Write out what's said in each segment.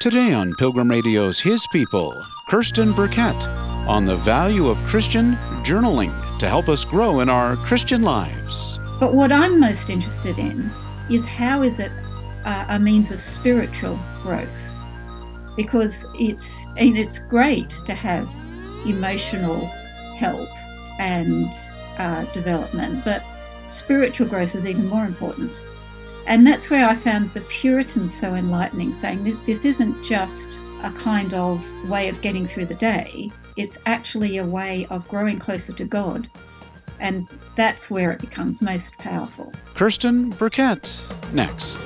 Today on Pilgrim Radio's His People, Kirsten Birkett on the value of Christian journaling to help us grow in our Christian lives. But what I'm most interested in is how is it uh, a means of spiritual growth? Because it's and it's great to have emotional help and uh, development, but spiritual growth is even more important. And that's where I found the Puritans so enlightening, saying that this isn't just a kind of way of getting through the day, it's actually a way of growing closer to God. And that's where it becomes most powerful. Kirsten Birkett, next.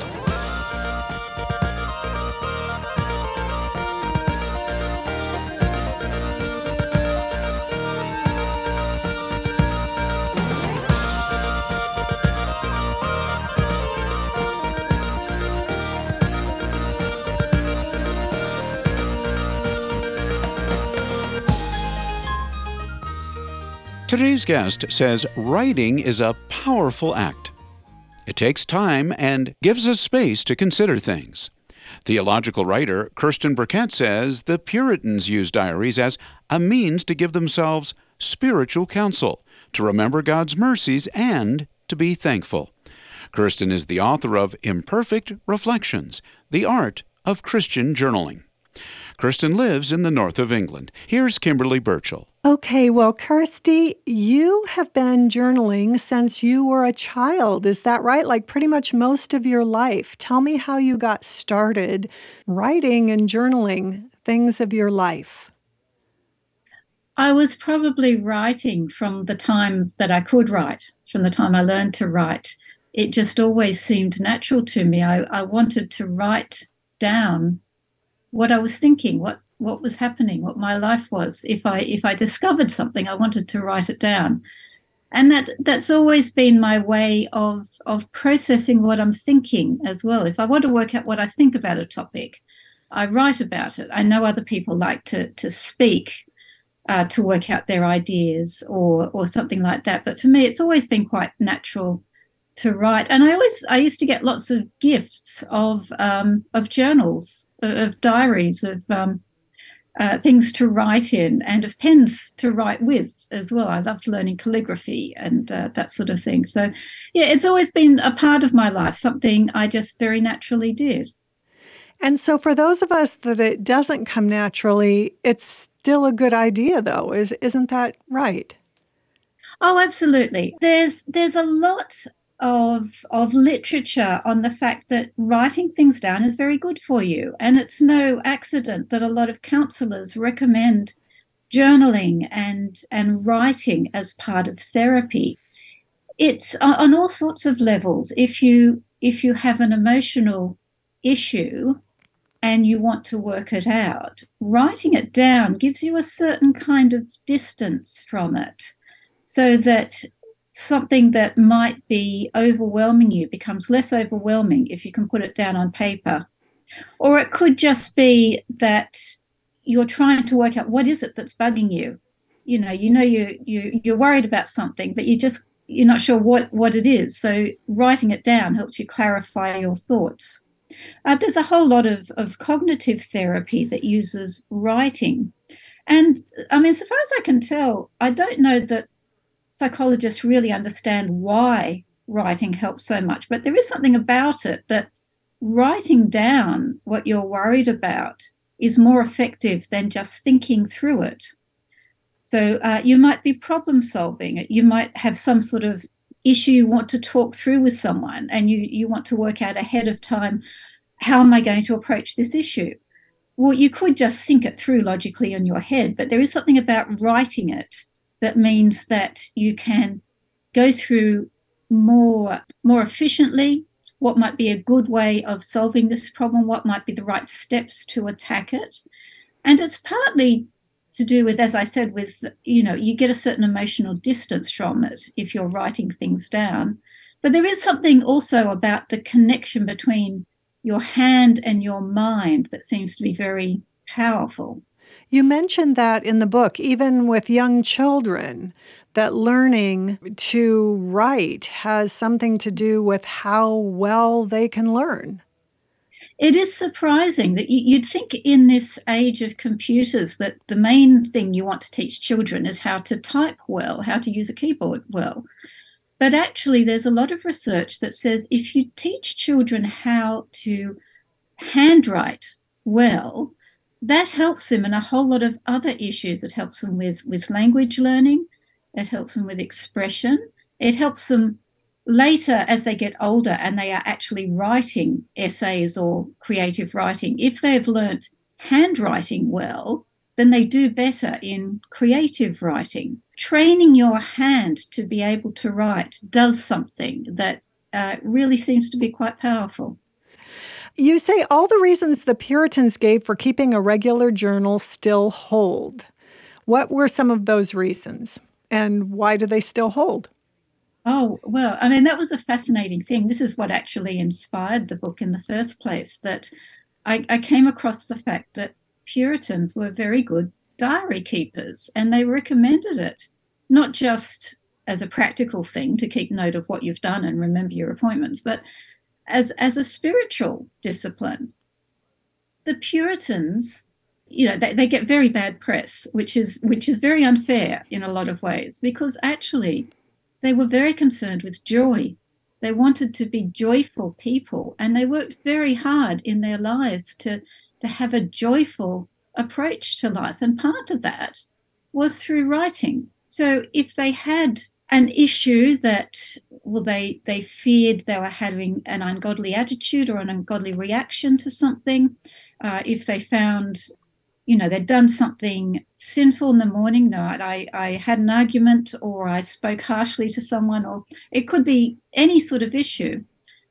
Today's guest says writing is a powerful act. It takes time and gives us space to consider things. Theological writer Kirsten Birkett says the Puritans used diaries as a means to give themselves spiritual counsel, to remember God's mercies, and to be thankful. Kirsten is the author of Imperfect Reflections The Art of Christian Journaling. Kirsten lives in the north of England. Here's Kimberly Birchall. Okay, well, Kirsty, you have been journaling since you were a child. Is that right? Like pretty much most of your life. Tell me how you got started writing and journaling things of your life. I was probably writing from the time that I could write, from the time I learned to write. It just always seemed natural to me. I, I wanted to write down what I was thinking, what what was happening, what my life was. If I if I discovered something, I wanted to write it down. And that that's always been my way of of processing what I'm thinking as well. If I want to work out what I think about a topic, I write about it. I know other people like to to speak uh, to work out their ideas or or something like that. But for me, it's always been quite natural to write. And I always I used to get lots of gifts of um, of journals of diaries, of um, uh, things to write in, and of pens to write with as well. I loved learning calligraphy and uh, that sort of thing. So, yeah, it's always been a part of my life, something I just very naturally did. And so, for those of us that it doesn't come naturally, it's still a good idea, though. Is isn't that right? Oh, absolutely. There's there's a lot of of literature on the fact that writing things down is very good for you. And it's no accident that a lot of counselors recommend journaling and and writing as part of therapy. It's on all sorts of levels. If you if you have an emotional issue and you want to work it out writing it down gives you a certain kind of distance from it so that something that might be overwhelming you becomes less overwhelming if you can put it down on paper. Or it could just be that you're trying to work out what is it that's bugging you. You know, you know you you you're worried about something, but you just you're not sure what what it is. So writing it down helps you clarify your thoughts. Uh, there's a whole lot of, of cognitive therapy that uses writing. And I mean, so far as I can tell, I don't know that psychologists really understand why writing helps so much, but there is something about it that writing down what you're worried about is more effective than just thinking through it. So uh, you might be problem solving. it. You might have some sort of issue you want to talk through with someone, and you you want to work out ahead of time how am I going to approach this issue. Well, you could just think it through logically in your head, but there is something about writing it that means that you can go through more more efficiently what might be a good way of solving this problem what might be the right steps to attack it. And it's partly to do with as i said with you know you get a certain emotional distance from it if you're writing things down. But there is something also about the connection between your hand and your mind that seems to be very powerful you mentioned that in the book, even with young children, that learning to write has something to do with how well they can learn. It is surprising that you'd think in this age of computers that the main thing you want to teach children is how to type well, how to use a keyboard well. But actually, there's a lot of research that says if you teach children how to handwrite well, that helps them in a whole lot of other issues. It helps them with, with language learning, it helps them with expression, it helps them later as they get older and they are actually writing essays or creative writing. If they've learnt handwriting well, then they do better in creative writing. Training your hand to be able to write does something that uh, really seems to be quite powerful. You say all the reasons the Puritans gave for keeping a regular journal still hold. What were some of those reasons, and why do they still hold? Oh, well, I mean, that was a fascinating thing. This is what actually inspired the book in the first place that I, I came across the fact that Puritans were very good diary keepers and they recommended it, not just as a practical thing to keep note of what you've done and remember your appointments, but as as a spiritual discipline. The Puritans, you know, they, they get very bad press, which is which is very unfair in a lot of ways, because actually they were very concerned with joy. They wanted to be joyful people, and they worked very hard in their lives to, to have a joyful approach to life. And part of that was through writing. So if they had an issue that well they they feared they were having an ungodly attitude or an ungodly reaction to something uh, if they found you know they'd done something sinful in the morning night I, I had an argument or i spoke harshly to someone or it could be any sort of issue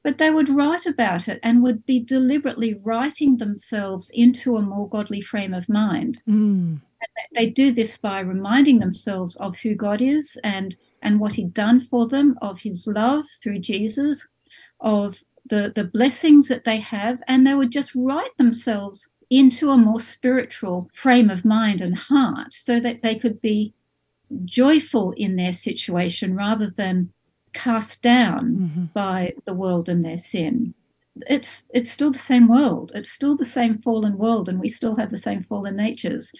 but they would write about it and would be deliberately writing themselves into a more godly frame of mind mm. they do this by reminding themselves of who god is and and what he'd done for them, of his love through Jesus, of the, the blessings that they have, and they would just write themselves into a more spiritual frame of mind and heart so that they could be joyful in their situation rather than cast down mm-hmm. by the world and their sin. It's it's still the same world. It's still the same fallen world, and we still have the same fallen natures.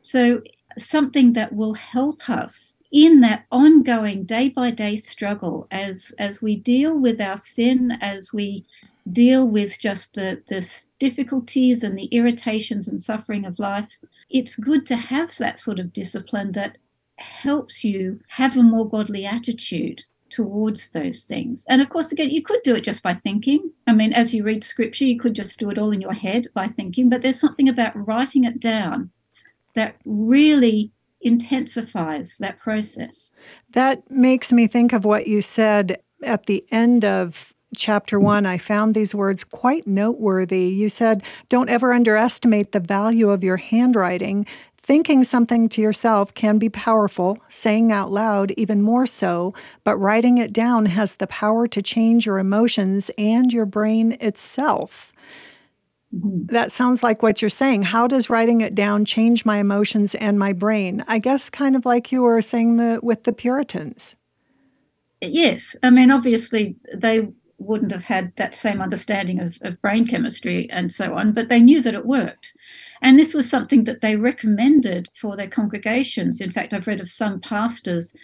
So something that will help us in that ongoing day by day struggle as as we deal with our sin as we deal with just the the difficulties and the irritations and suffering of life it's good to have that sort of discipline that helps you have a more godly attitude towards those things. And of course, again, you could do it just by thinking. I mean, as you read scripture, you could just do it all in your head by thinking, but there's something about writing it down that really intensifies that process. That makes me think of what you said at the end of chapter one. I found these words quite noteworthy. You said, Don't ever underestimate the value of your handwriting. Thinking something to yourself can be powerful, saying out loud even more so, but writing it down has the power to change your emotions and your brain itself. That sounds like what you're saying. How does writing it down change my emotions and my brain? I guess kind of like you were saying the, with the Puritans. Yes. I mean, obviously, they wouldn't have had that same understanding of, of brain chemistry and so on, but they knew that it worked. And this was something that they recommended for their congregations. In fact, I've read of some pastors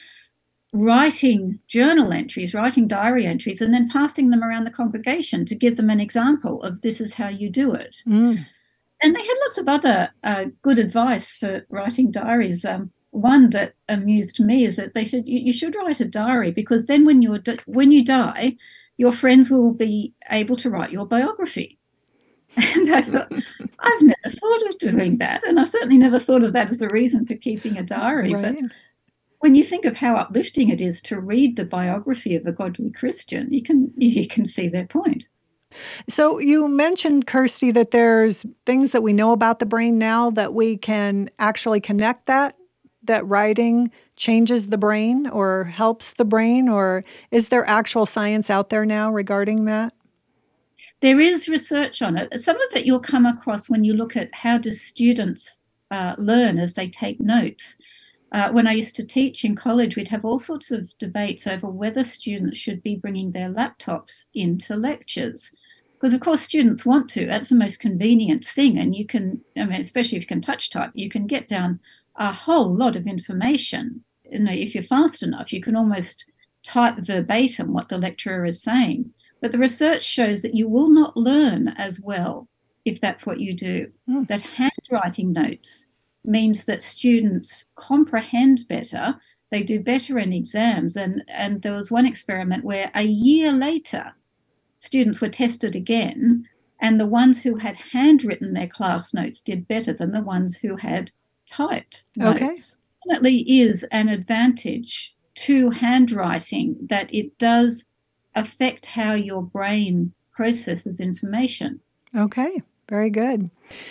writing journal entries, writing diary entries, and then passing them around the congregation to give them an example of this is how you do it. Mm. And they had lots of other uh, good advice for writing diaries. Um, one that amused me is that they should you, you should write a diary because then when you when you die, your friends will be able to write your biography. And I thought, I've never thought of doing that. And I certainly never thought of that as a reason for keeping a diary. Right. But when you think of how uplifting it is to read the biography of a godly Christian, you can you can see their point. So you mentioned Kirsty that there's things that we know about the brain now that we can actually connect that that writing changes the brain or helps the brain or is there actual science out there now regarding that? There is research on it. Some of it you'll come across when you look at how do students uh, learn as they take notes. Uh, when I used to teach in college, we'd have all sorts of debates over whether students should be bringing their laptops into lectures. Because, of course, students want to. That's the most convenient thing. And you can, I mean, especially if you can touch type, you can get down a whole lot of information. You know, if you're fast enough, you can almost type verbatim what the lecturer is saying. But the research shows that you will not learn as well if that's what you do. Mm. That handwriting notes means that students comprehend better, they do better in exams. And, and there was one experiment where a year later, students were tested again, and the ones who had handwritten their class notes did better than the ones who had typed notes. Okay. Definitely is an advantage to handwriting that it does affect how your brain processes information. Okay, very good.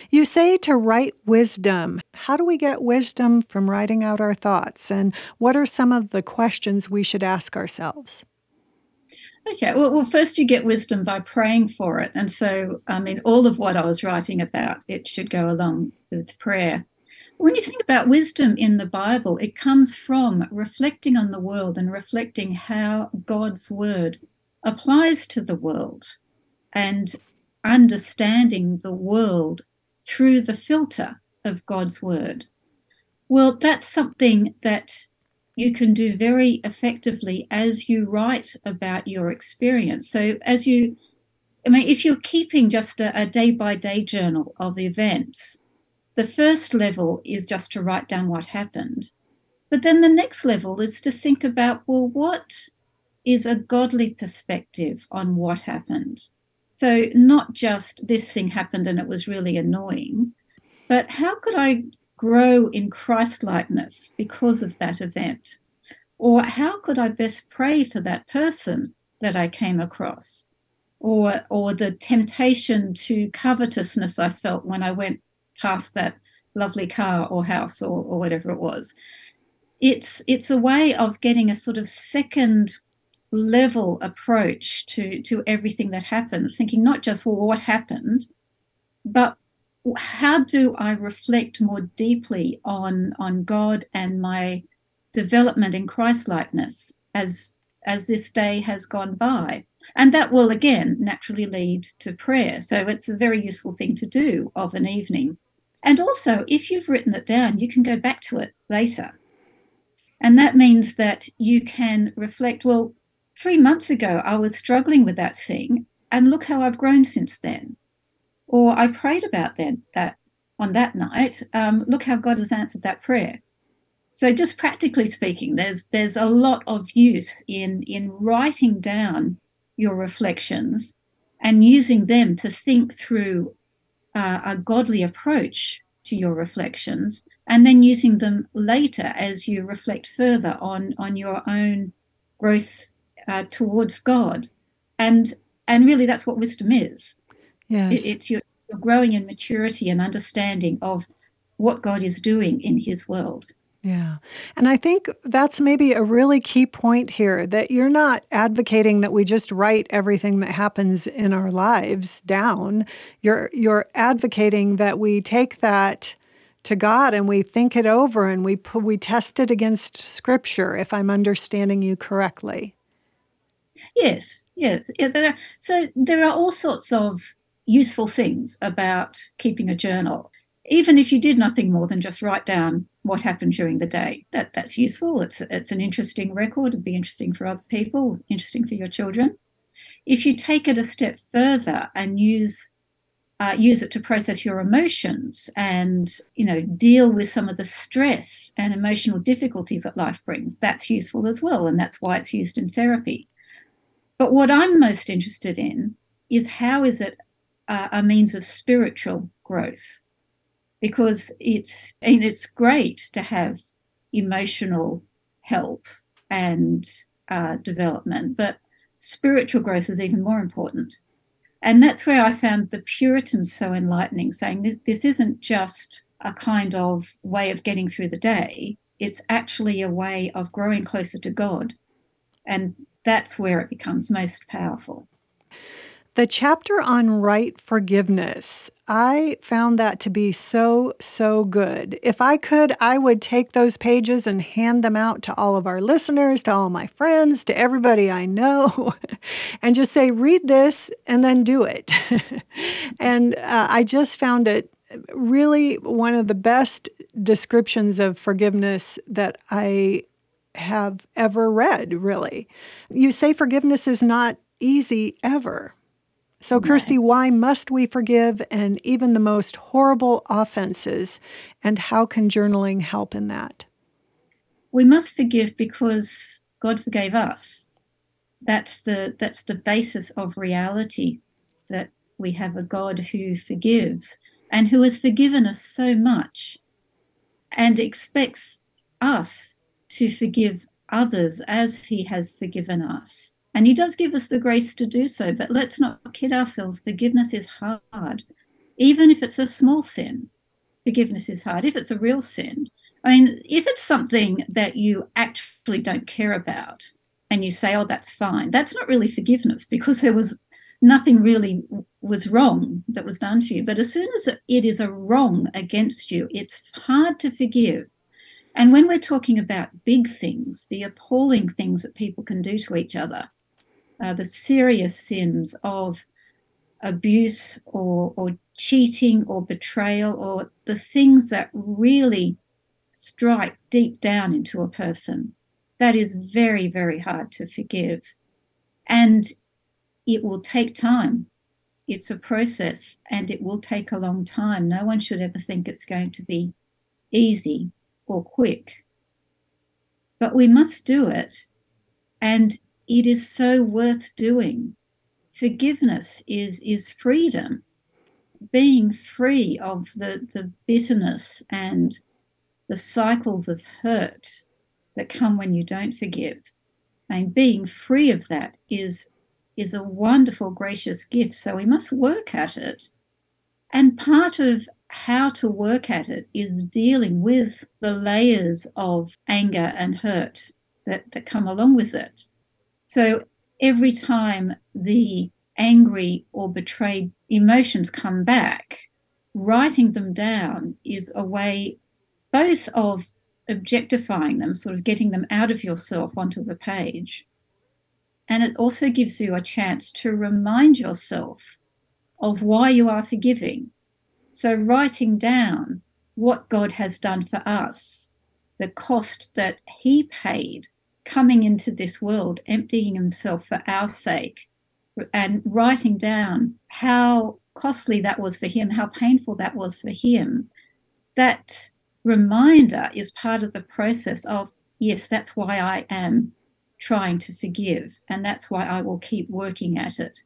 You say to write wisdom. How do we get wisdom from writing out our thoughts? And what are some of the questions we should ask ourselves? Okay, well, well, first you get wisdom by praying for it. And so, I mean, all of what I was writing about, it should go along with prayer. When you think about wisdom in the Bible, it comes from reflecting on the world and reflecting how God's word applies to the world and understanding the world through the filter of God's word. Well, that's something that you can do very effectively as you write about your experience. So, as you, I mean, if you're keeping just a day by day journal of events, the first level is just to write down what happened. But then the next level is to think about, well, what is a godly perspective on what happened? So, not just this thing happened and it was really annoying, but how could I grow in Christlikeness because of that event? Or how could I best pray for that person that I came across? Or, or the temptation to covetousness I felt when I went past that lovely car or house or, or whatever it was. It's, it's a way of getting a sort of second level approach to, to everything that happens, thinking not just, well, what happened, but how do I reflect more deeply on on God and my development in Christlikeness as as this day has gone by? And that will again naturally lead to prayer. So it's a very useful thing to do of an evening. And also, if you've written it down, you can go back to it later. And that means that you can reflect, well, three months ago, I was struggling with that thing, and look how I've grown since then. Or I prayed about that, that on that night. Um, look how God has answered that prayer. So just practically speaking, there's there's a lot of use in in writing down your reflections and using them to think through uh, a godly approach to your reflections, and then using them later as you reflect further on on your own growth uh, towards God, and and really that's what wisdom is. Yes. It, it's your, your growing in maturity and understanding of what God is doing in his world. Yeah. And I think that's maybe a really key point here that you're not advocating that we just write everything that happens in our lives down. You're you're advocating that we take that to God and we think it over and we we test it against scripture if I'm understanding you correctly. Yes. Yes. Yeah, there are, so there are all sorts of useful things about keeping a journal. Even if you did nothing more than just write down what happened during the day, that that's useful. It's it's an interesting record. It'd be interesting for other people, interesting for your children. If you take it a step further and use uh, use it to process your emotions and you know deal with some of the stress and emotional difficulty that life brings, that's useful as well, and that's why it's used in therapy. But what I'm most interested in is how is it uh, a means of spiritual growth because it's and it's great to have emotional help and uh, development, but spiritual growth is even more important. And that's where I found the Puritans so enlightening, saying this, this isn't just a kind of way of getting through the day, it's actually a way of growing closer to God. And that's where it becomes most powerful. The chapter on right forgiveness, I found that to be so, so good. If I could, I would take those pages and hand them out to all of our listeners, to all my friends, to everybody I know, and just say, read this and then do it. and uh, I just found it really one of the best descriptions of forgiveness that I have ever read, really. You say forgiveness is not easy ever. So, Kirsty, why must we forgive and even the most horrible offenses? And how can journaling help in that? We must forgive because God forgave us. That's the that's the basis of reality that we have a God who forgives and who has forgiven us so much and expects us to forgive others as he has forgiven us. And he does give us the grace to do so, but let's not kid ourselves. Forgiveness is hard. Even if it's a small sin, forgiveness is hard. If it's a real sin, I mean, if it's something that you actually don't care about and you say, oh, that's fine, that's not really forgiveness because there was nothing really was wrong that was done for you. But as soon as it is a wrong against you, it's hard to forgive. And when we're talking about big things, the appalling things that people can do to each other, uh, the serious sins of abuse or, or cheating or betrayal or the things that really strike deep down into a person. That is very, very hard to forgive. And it will take time. It's a process and it will take a long time. No one should ever think it's going to be easy or quick. But we must do it. And it is so worth doing. Forgiveness is, is freedom, being free of the, the bitterness and the cycles of hurt that come when you don't forgive. And being free of that is, is a wonderful, gracious gift. So we must work at it. And part of how to work at it is dealing with the layers of anger and hurt that, that come along with it. So every time the angry or betrayed emotions come back, writing them down is a way both of objectifying them, sort of getting them out of yourself onto the page. And it also gives you a chance to remind yourself of why you are forgiving. So, writing down what God has done for us, the cost that He paid coming into this world, emptying himself for our sake, and writing down how costly that was for him, how painful that was for him, that reminder is part of the process of, yes, that's why I am trying to forgive, and that's why I will keep working at it.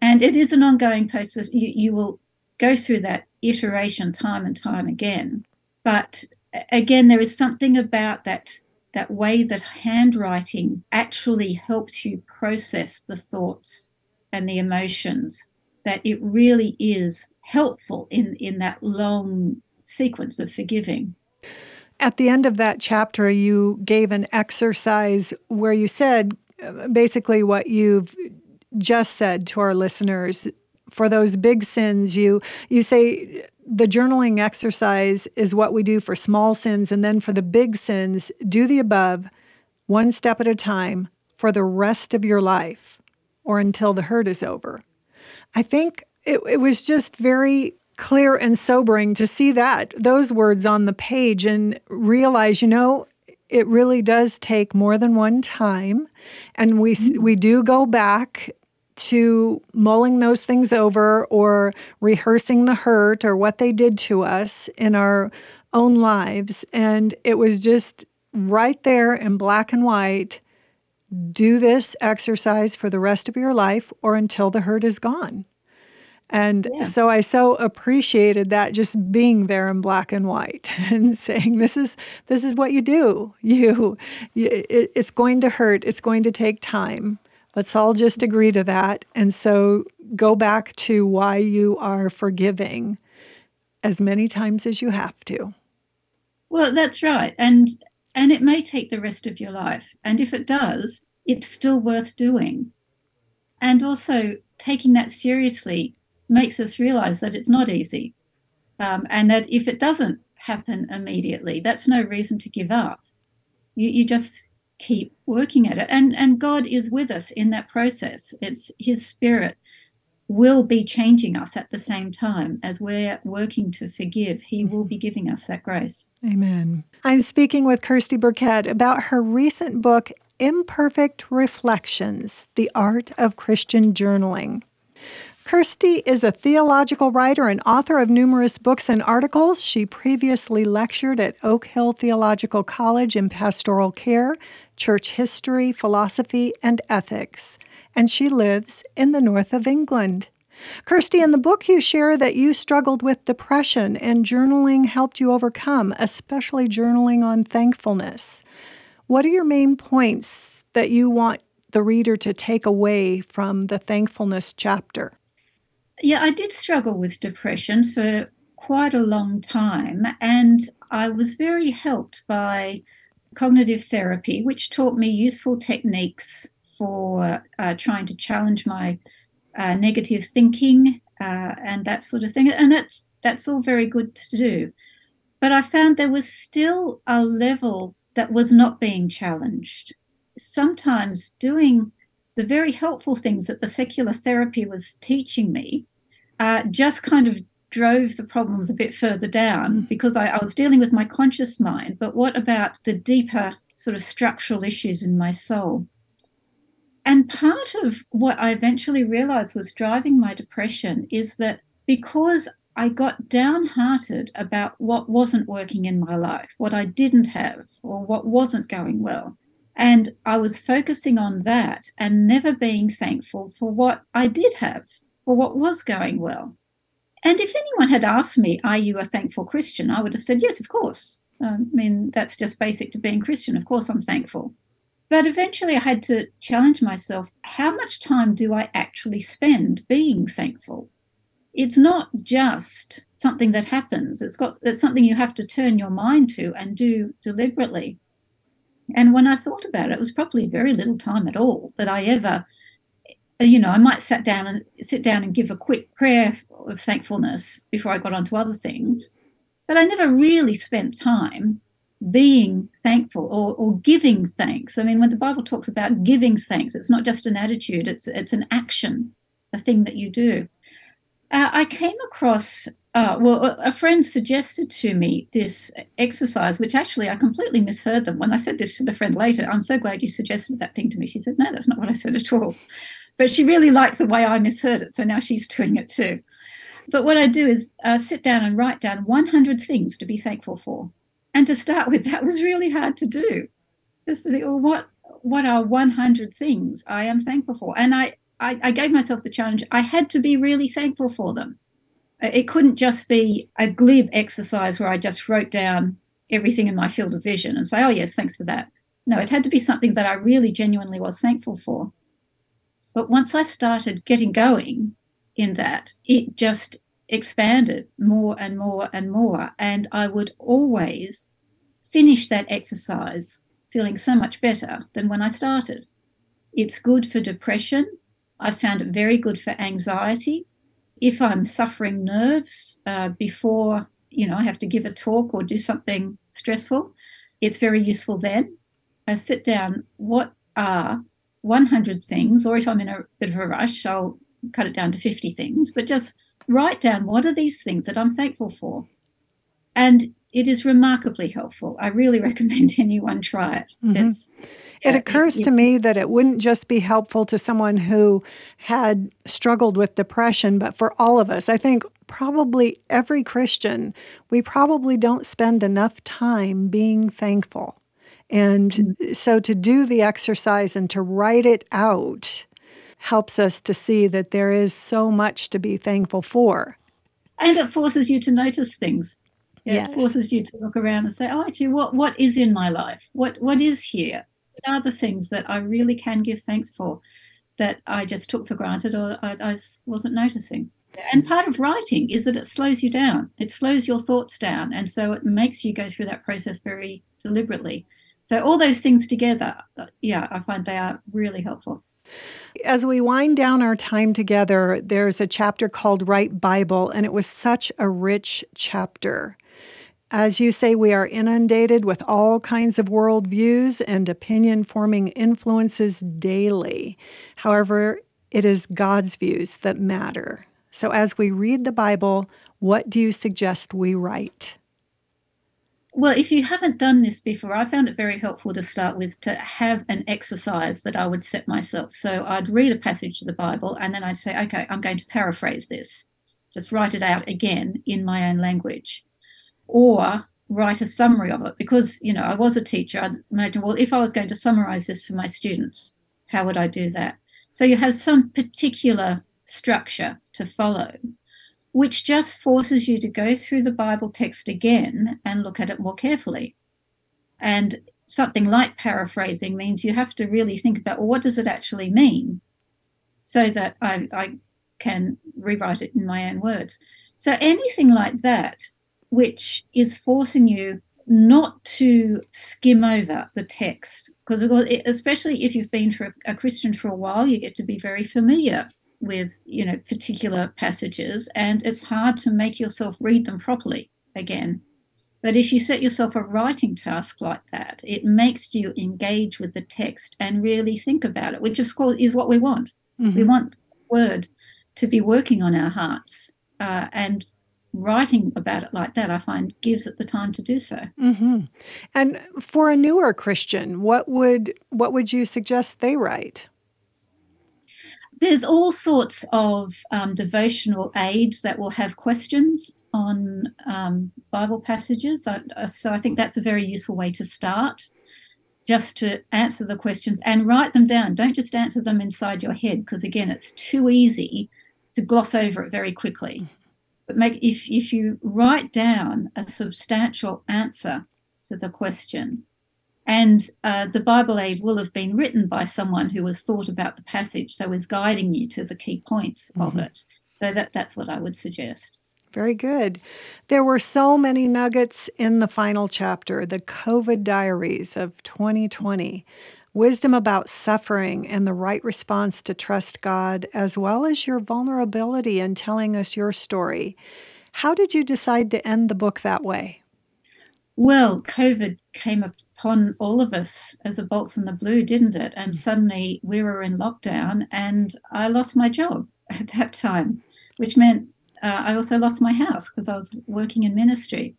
And it is an ongoing process. You, you will go through that iteration time and time again. But again, there is something about that that way that handwriting actually helps you process the thoughts and the emotions, that it really is helpful in, in that long sequence of forgiving. At the end of that chapter, you gave an exercise where you said uh, basically what you've just said to our listeners. For those big sins, you you say the journaling exercise is what we do for small sins. And then for the big sins, do the above one step at a time for the rest of your life or until the hurt is over. I think it, it was just very clear and sobering to see that, those words on the page, and realize, you know, it really does take more than one time. And we, we do go back to mulling those things over or rehearsing the hurt or what they did to us in our own lives. And it was just right there in black and white do this exercise for the rest of your life or until the hurt is gone. And yeah. so I so appreciated that just being there in black and white and saying this is this is what you do. You, you it, it's going to hurt. It's going to take time. Let's all just agree to that. And so go back to why you are forgiving as many times as you have to. Well, that's right. And and it may take the rest of your life. And if it does, it's still worth doing. And also, taking that seriously makes us realize that it's not easy. Um, and that if it doesn't happen immediately, that's no reason to give up. You, you just keep working at it. And, and God is with us in that process. It's His Spirit will be changing us at the same time as we're working to forgive. He mm-hmm. will be giving us that grace. Amen. I'm speaking with Kirsty Birkett about her recent book, Imperfect Reflections The Art of Christian Journaling. Kirsty is a theological writer and author of numerous books and articles. She previously lectured at Oak Hill Theological College in pastoral care, church history, philosophy, and ethics and she lives in the north of England. Kirsty, in the book, you share that you struggled with depression and journaling helped you overcome, especially journaling on thankfulness. What are your main points that you want the reader to take away from the thankfulness chapter? Yeah, I did struggle with depression for quite a long time, and I was very helped by cognitive therapy, which taught me useful techniques for uh, trying to challenge my uh, negative thinking uh, and that sort of thing. And that's that's all very good to do. But I found there was still a level that was not being challenged. Sometimes doing the very helpful things that the secular therapy was teaching me uh, just kind of drove the problems a bit further down because I, I was dealing with my conscious mind. But what about the deeper sort of structural issues in my soul? And part of what I eventually realized was driving my depression is that because I got downhearted about what wasn't working in my life, what I didn't have, or what wasn't going well. And I was focusing on that and never being thankful for what I did have, for what was going well. And if anyone had asked me, Are you a thankful Christian? I would have said, Yes, of course. Um, I mean, that's just basic to being Christian. Of course, I'm thankful. But eventually I had to challenge myself how much time do I actually spend being thankful? It's not just something that happens. It's got it's something you have to turn your mind to and do deliberately. And when I thought about it, it was probably very little time at all that I ever, you know, I might sit down and sit down and give a quick prayer of thankfulness before I got on to other things. But I never really spent time being thankful or, or giving thanks. I mean, when the Bible talks about giving thanks, it's not just an attitude, it's, it's an action, a thing that you do. Uh, I came across, uh, well, a friend suggested to me this exercise, which actually I completely misheard them. When I said this to the friend later, I'm so glad you suggested that thing to me. She said, No, that's not what I said at all. But she really liked the way I misheard it. So now she's doing it too. But what I do is uh, sit down and write down 100 things to be thankful for. And to start with, that was really hard to do. Just to think, well, what what are 100 things I am thankful for? And I, I, I gave myself the challenge. I had to be really thankful for them. It couldn't just be a glib exercise where I just wrote down everything in my field of vision and say, oh, yes, thanks for that. No, it had to be something that I really genuinely was thankful for. But once I started getting going in that, it just expanded more and more and more. And I would always finish that exercise feeling so much better than when I started. It's good for depression. I found it very good for anxiety. If I'm suffering nerves uh, before, you know, I have to give a talk or do something stressful, it's very useful then. I sit down, what are 100 things, or if I'm in a bit of a rush, I'll cut it down to 50 things, but just write down what are these things that I'm thankful for. And it is remarkably helpful. I really recommend anyone try it. Mm-hmm. it occurs it, to me that it wouldn't just be helpful to someone who had struggled with depression, but for all of us. I think probably every Christian, we probably don't spend enough time being thankful. And mm-hmm. so to do the exercise and to write it out helps us to see that there is so much to be thankful for. And it forces you to notice things. It yes. forces you to look around and say, oh, actually, what, what is in my life? What What is here? What are the things that I really can give thanks for that I just took for granted or I, I wasn't noticing? And part of writing is that it slows you down. It slows your thoughts down. And so it makes you go through that process very deliberately. So all those things together, uh, yeah, I find they are really helpful. As we wind down our time together, there's a chapter called Write Bible, and it was such a rich chapter. As you say, we are inundated with all kinds of worldviews and opinion forming influences daily. However, it is God's views that matter. So, as we read the Bible, what do you suggest we write? Well, if you haven't done this before, I found it very helpful to start with to have an exercise that I would set myself. So I'd read a passage of the Bible and then I'd say, okay, I'm going to paraphrase this. Just write it out again in my own language or write a summary of it because you know I was a teacher. I'd imagine, well, if I was going to summarize this for my students, how would I do that? So you have some particular structure to follow, which just forces you to go through the Bible text again and look at it more carefully. And something like paraphrasing means you have to really think about, well, what does it actually mean? So that I, I can rewrite it in my own words. So anything like that which is forcing you not to skim over the text because especially if you've been for a christian for a while you get to be very familiar with you know particular passages and it's hard to make yourself read them properly again but if you set yourself a writing task like that it makes you engage with the text and really think about it which of course is what we want mm-hmm. we want word to be working on our hearts uh, and writing about it like that, I find gives it the time to do so. Mm-hmm. And for a newer Christian, what would what would you suggest they write? There's all sorts of um, devotional aids that will have questions on um, Bible passages. So, so I think that's a very useful way to start, just to answer the questions and write them down. Don't just answer them inside your head, because again, it's too easy to gloss over it very quickly. But make, if, if you write down a substantial answer to the question, and uh, the Bible aid will have been written by someone who has thought about the passage, so is guiding you to the key points mm-hmm. of it. So that, that's what I would suggest. Very good. There were so many nuggets in the final chapter, the COVID diaries of 2020 wisdom about suffering and the right response to trust God, as well as your vulnerability in telling us your story. How did you decide to end the book that way? Well, COVID came upon all of us as a bolt from the blue, didn't it? And suddenly we were in lockdown, and I lost my job at that time, which meant uh, I also lost my house because I was working in ministry.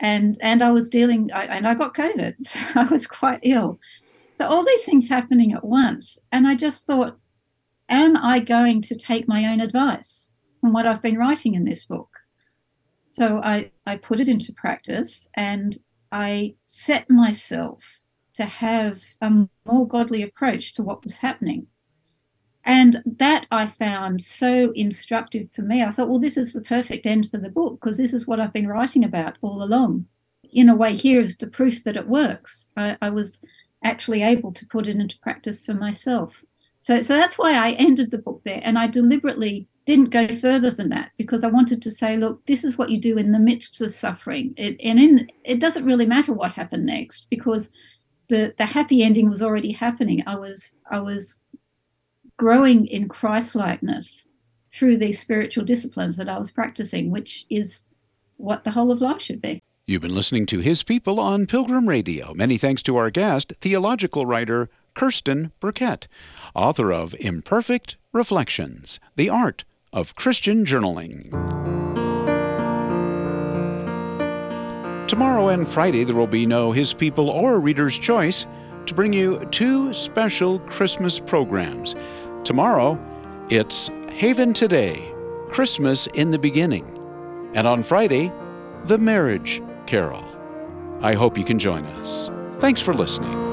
And and I was dealing, I, and I got COVID. So I was quite ill. So all these things happening at once. And I just thought, am I going to take my own advice from what I've been writing in this book? So I, I put it into practice and I set myself to have a more godly approach to what was happening. And that I found so instructive for me. I thought, well, this is the perfect end for the book because this is what I've been writing about all along. In a way, here is the proof that it works. I, I was actually able to put it into practice for myself. So, so that's why I ended the book there. And I deliberately didn't go further than that because I wanted to say, look, this is what you do in the midst of suffering. It, and in, it doesn't really matter what happened next because the, the happy ending was already happening. I was, I was growing in Christ-likeness through these spiritual disciplines that I was practicing, which is what the whole of life should be. You've been listening to His People on Pilgrim Radio. Many thanks to our guest, theological writer Kirsten Birkett, author of Imperfect Reflections The Art of Christian Journaling. Tomorrow and Friday, there will be no His People or Reader's Choice to bring you two special Christmas programs. Tomorrow, it's Haven Today, Christmas in the Beginning. And on Friday, The Marriage Carol. I hope you can join us. Thanks for listening.